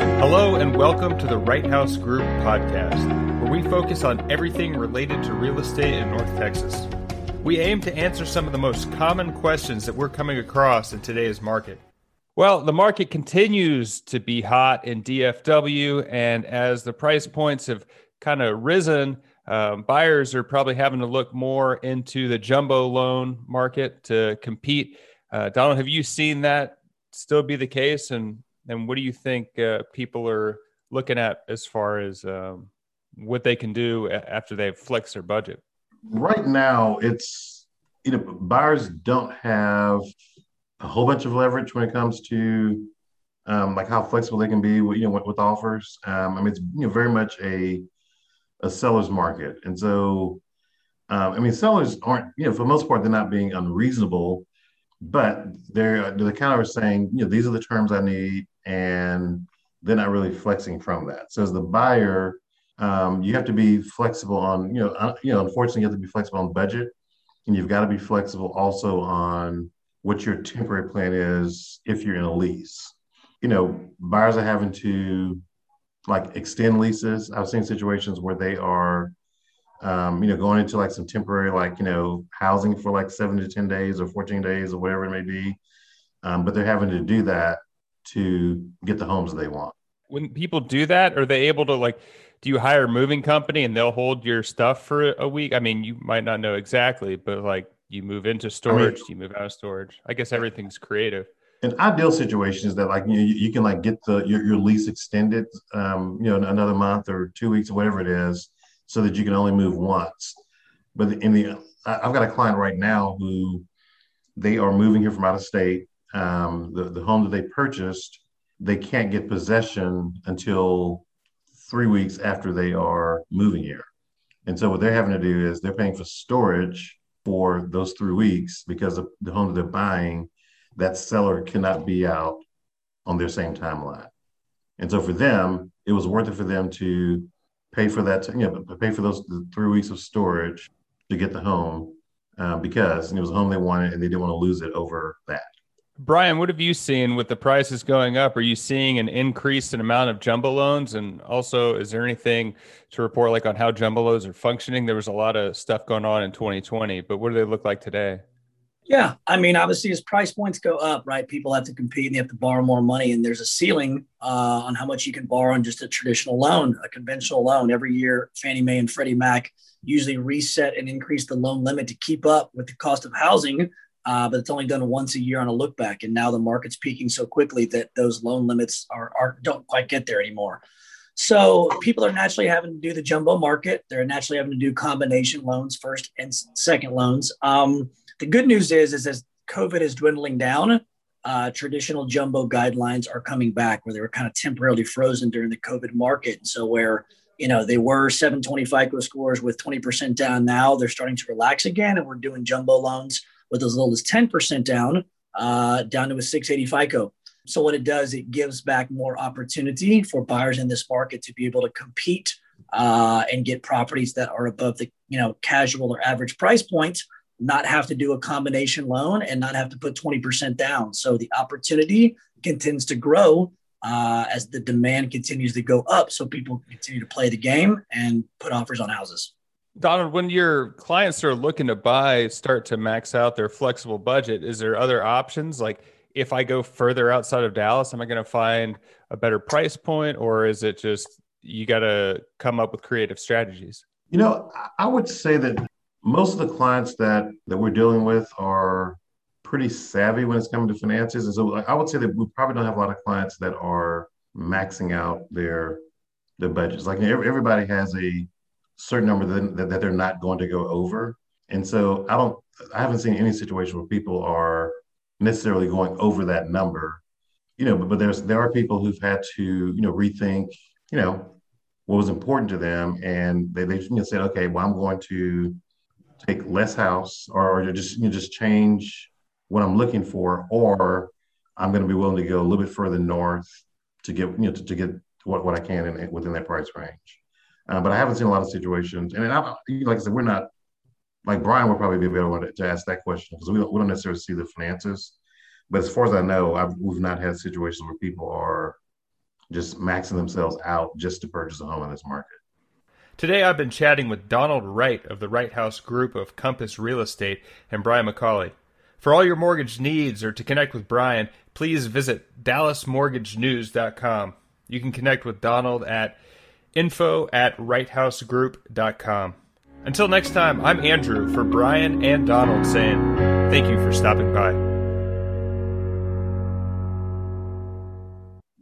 Hello, and welcome to the Wright House Group podcast, where we focus on everything related to real estate in North Texas. We aim to answer some of the most common questions that we're coming across in today's market. Well, the market continues to be hot in DFW, and as the price points have kind of risen, um, buyers are probably having to look more into the jumbo loan market to compete. Uh, Donald, have you seen that still be the case? And and what do you think uh, people are looking at as far as um, what they can do after they've flexed their budget? Right now, it's you know buyers don't have a whole bunch of leverage when it comes to um, like how flexible they can be with you know with, with offers. Um, I mean, it's you know very much a a seller's market, and so um, I mean sellers aren't you know for the most part they're not being unreasonable, but they're they kind of are saying you know these are the terms I need, and they're not really flexing from that. So as the buyer, um, you have to be flexible on you know you know unfortunately you have to be flexible on budget, and you've got to be flexible also on what your temporary plan is if you're in a lease. You know, buyers are having to like extend leases. I've seen situations where they are, um, you know, going into like some temporary, like, you know, housing for like seven to 10 days or 14 days or whatever it may be. Um, but they're having to do that to get the homes they want. When people do that, are they able to like, do you hire a moving company and they'll hold your stuff for a week? I mean, you might not know exactly, but like you move into storage, I mean, you move out of storage. I guess everything's creative. An ideal situation is that like you, you can like get the your, your lease extended, um, you know, another month or two weeks or whatever it is, so that you can only move once. But in the, I've got a client right now who they are moving here from out of state. Um, the the home that they purchased, they can't get possession until three weeks after they are moving here. And so what they're having to do is they're paying for storage for those three weeks because of the home that they're buying, that seller cannot be out on their same timeline. And so for them, it was worth it for them to pay for that, you know, pay for those three weeks of storage to get the home uh, because it was a home they wanted and they didn't want to lose it over that. Brian, what have you seen with the prices going up? Are you seeing an increase in amount of jumbo loans? And also, is there anything to report like on how jumbo loans are functioning? There was a lot of stuff going on in 2020, but what do they look like today? Yeah, I mean, obviously, as price points go up, right, people have to compete and they have to borrow more money, and there's a ceiling uh, on how much you can borrow on just a traditional loan, a conventional loan. Every year, Fannie Mae and Freddie Mac usually reset and increase the loan limit to keep up with the cost of housing uh, but it's only done once a year on a look back. And now the market's peaking so quickly that those loan limits are, are don't quite get there anymore. So people are naturally having to do the jumbo market. They're naturally having to do combination loans, first and second loans. Um, the good news is, is as COVID is dwindling down, uh, traditional jumbo guidelines are coming back where they were kind of temporarily frozen during the COVID market. So where you know they were 720 FICO scores with 20% down, now they're starting to relax again, and we're doing jumbo loans with as little as 10% down, uh, down to a 680 FICO. So what it does, it gives back more opportunity for buyers in this market to be able to compete uh, and get properties that are above the you know casual or average price point, not have to do a combination loan and not have to put 20% down. So the opportunity continues to grow uh, as the demand continues to go up. So people continue to play the game and put offers on houses. Donald, when your clients are looking to buy, start to max out their flexible budget, is there other options? Like if I go further outside of Dallas, am I going to find a better price point or is it just you got to come up with creative strategies? You know, I would say that most of the clients that that we're dealing with are pretty savvy when it's coming to finances. And so I would say that we probably don't have a lot of clients that are maxing out their their budgets. Like everybody has a certain number that, that they're not going to go over. And so I don't, I haven't seen any situation where people are necessarily going over that number, you know, but, but there's, there are people who've had to, you know, rethink, you know, what was important to them. And they, they you know, said, okay, well, I'm going to take less house or, or just, you know, just change what I'm looking for, or I'm going to be willing to go a little bit further north to get, you know, to, to get what, what I can in, within that price range. Uh, but I haven't seen a lot of situations, and I, like I said, we're not like Brian would probably be a better one to, ask that question because we don't, we don't necessarily see the finances. But as far as I know, I've, we've not had situations where people are just maxing themselves out just to purchase a home in this market. Today, I've been chatting with Donald Wright of the Wright House Group of Compass Real Estate and Brian McCauley. For all your mortgage needs or to connect with Brian, please visit dallasmortgagenews.com. You can connect with Donald at info at wrighthousegroup.com. Until next time, I'm Andrew for Brian and Donald saying thank you for stopping by.